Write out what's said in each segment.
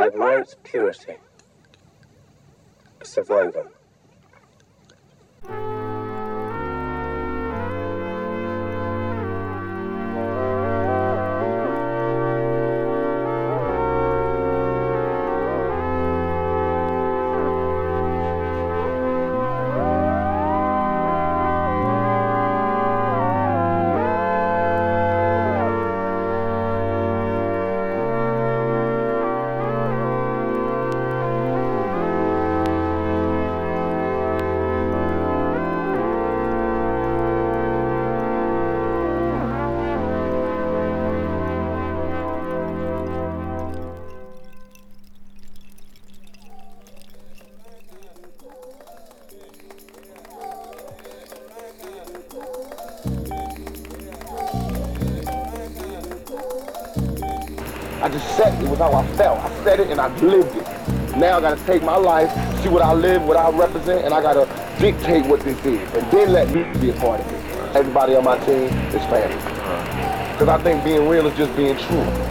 I admire its purity. A I said it and I lived it. Now I gotta take my life, see what I live, what I represent, and I gotta dictate what this is. And then let me be a part of it. Everybody on my team is family. Because I think being real is just being true.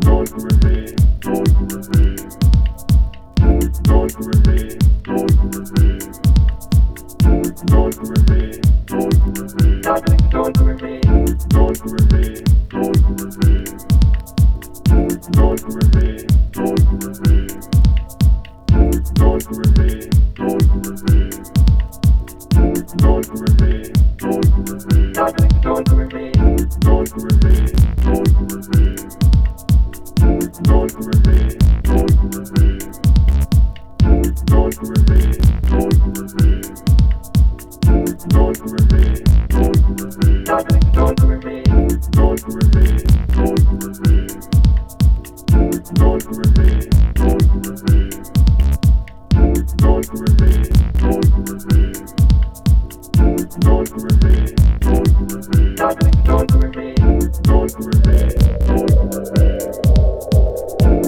Don't do it, don't do it, don't do it, don't do it. Don't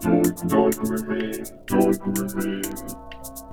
Don't remain, don't remain.